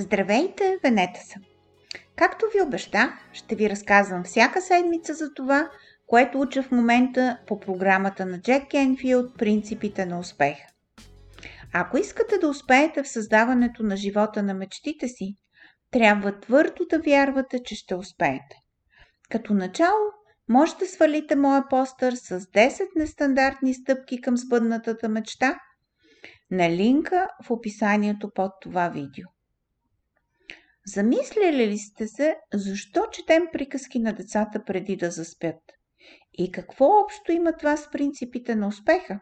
Здравейте, Венета съм! Както ви обещах, ще ви разказвам всяка седмица за това, което уча в момента по програмата на Джек Кенфилд «Принципите на успеха». Ако искате да успеете в създаването на живота на мечтите си, трябва твърдо да вярвате, че ще успеете. Като начало, може да свалите моя постър с 10 нестандартни стъпки към сбъднатата мечта на линка в описанието под това видео. Замисляли ли сте се, защо четем приказки на децата преди да заспят? И какво общо има това с принципите на успеха?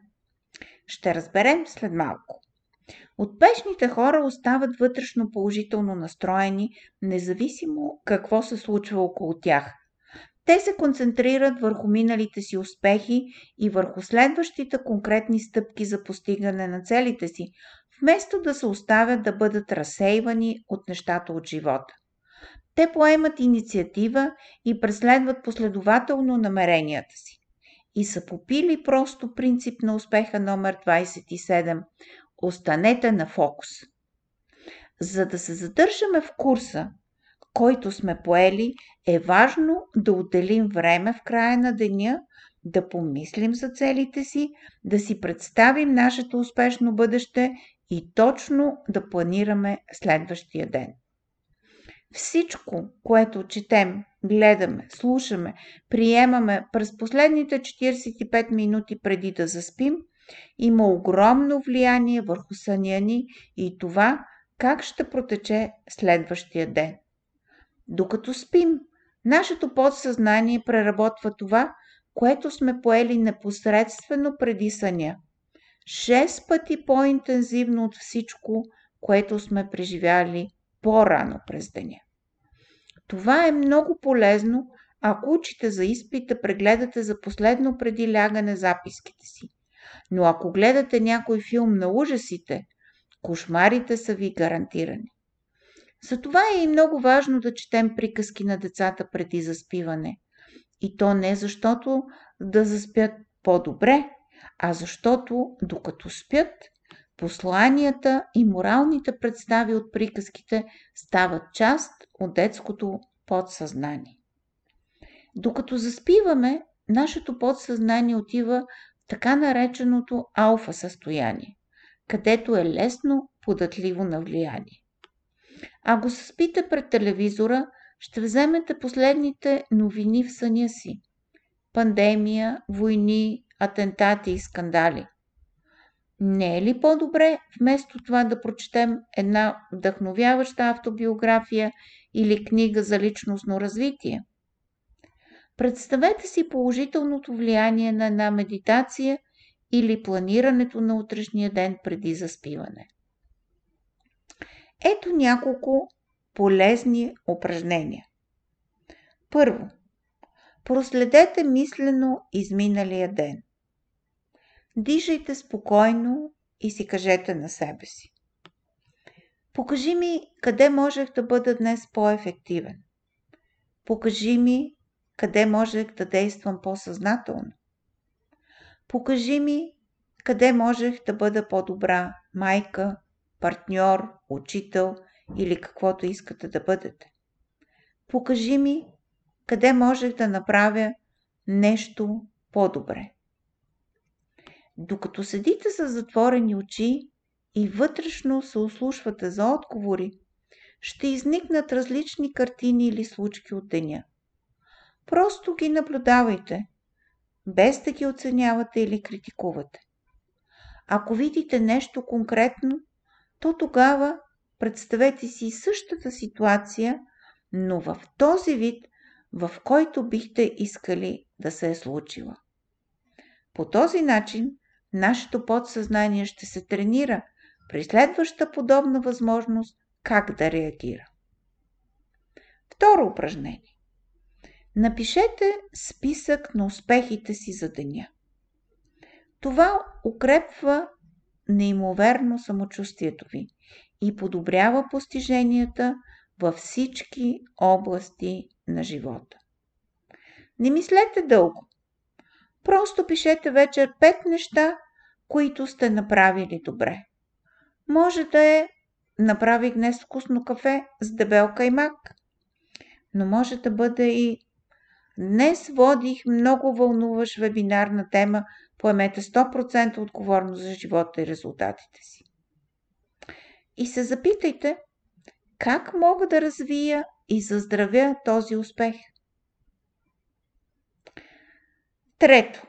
Ще разберем след малко. Отпешните хора остават вътрешно положително настроени, независимо какво се случва около тях. Те се концентрират върху миналите си успехи и върху следващите конкретни стъпки за постигане на целите си, вместо да се оставят да бъдат разсейвани от нещата от живота. Те поемат инициатива и преследват последователно намеренията си. И са попили просто принцип на успеха номер 27 – останете на фокус. За да се задържаме в курса, който сме поели, е важно да отделим време в края на деня, да помислим за целите си, да си представим нашето успешно бъдеще и точно да планираме следващия ден. Всичко, което четем, гледаме, слушаме, приемаме през последните 45 минути преди да заспим, има огромно влияние върху съня ни и това как ще протече следващия ден. Докато спим, нашето подсъзнание преработва това, което сме поели непосредствено преди съня. Шест пъти по-интензивно от всичко, което сме преживяли по-рано през деня. Това е много полезно, ако учите за изпита, прегледате за последно преди лягане записките си. Но ако гледате някой филм на ужасите, кошмарите са ви гарантирани. Затова е и много важно да четем приказки на децата преди заспиване. И то не защото да заспят по-добре, а защото докато спят, посланията и моралните представи от приказките стават част от детското подсъзнание. Докато заспиваме, нашето подсъзнание отива в така нареченото алфа състояние, където е лесно податливо на влияние. Ако се спите пред телевизора, ще вземете последните новини в съня си. Пандемия, войни, атентати и скандали. Не е ли по-добре вместо това да прочетем една вдъхновяваща автобиография или книга за личностно развитие? Представете си положителното влияние на една медитация или планирането на утрешния ден преди заспиване. Ето няколко полезни упражнения. Първо, проследете мислено изминалия ден. Дишайте спокойно и си кажете на себе си. Покажи ми къде можех да бъда днес по-ефективен. Покажи ми къде можех да действам по-съзнателно. Покажи ми къде можех да бъда по-добра майка, партньор, учител или каквото искате да бъдете. Покажи ми къде можех да направя нещо по-добре. Докато седите с затворени очи и вътрешно се ослушвате за отговори, ще изникнат различни картини или случки от деня. Просто ги наблюдавайте, без да ги оценявате или критикувате. Ако видите нещо конкретно, то тогава представете си същата ситуация, но в този вид, в който бихте искали да се е случила. По този начин нашето подсъзнание ще се тренира при следваща подобна възможност как да реагира. Второ упражнение. Напишете списък на успехите си за деня. Това укрепва неимоверно самочувствието ви и подобрява постиженията във всички области на живота. Не мислете дълго. Просто пишете вечер пет неща, които сте направили добре. Може да е направих днес вкусно кафе с дебел каймак. Но може да бъде и Днес водих много вълнуващ вебинар на тема Поемете 100% отговорност за живота и резултатите си. И се запитайте, как мога да развия и заздравя този успех? Трето.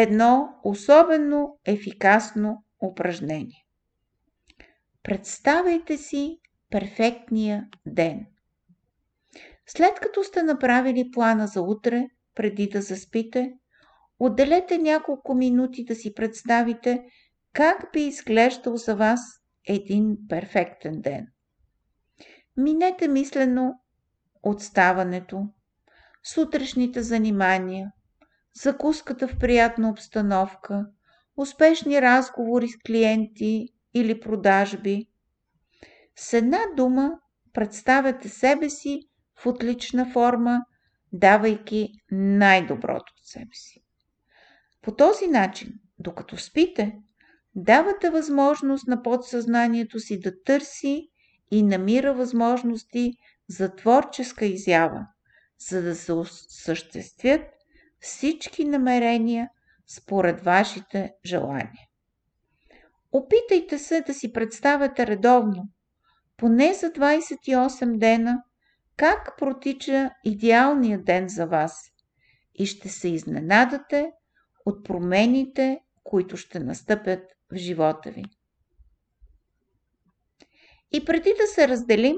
Едно особено ефикасно упражнение. Представете си перфектния ден. След като сте направили плана за утре, преди да заспите, отделете няколко минути да си представите как би изглеждал за вас един перфектен ден. Минете мислено отставането, сутрешните занимания, закуската в приятна обстановка, успешни разговори с клиенти или продажби. С една дума представете себе си в отлична форма, давайки най-доброто от себе си. По този начин, докато спите, давате възможност на подсъзнанието си да търси и намира възможности за творческа изява, за да се осъществят всички намерения според вашите желания. Опитайте се да си представяте редовно, поне за 28 дена, как протича идеалният ден за вас и ще се изненадате от промените, които ще настъпят в живота ви. И преди да се разделим,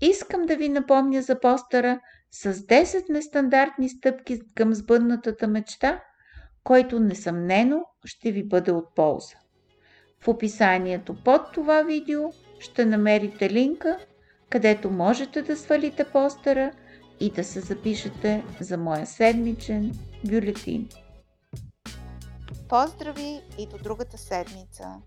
искам да ви напомня за постера с 10 нестандартни стъпки към сбъднатата мечта, който несъмнено ще ви бъде от полза. В описанието под това видео ще намерите линка, където можете да свалите постера и да се запишете за моя седмичен бюлетин. Поздрави и до другата седмица!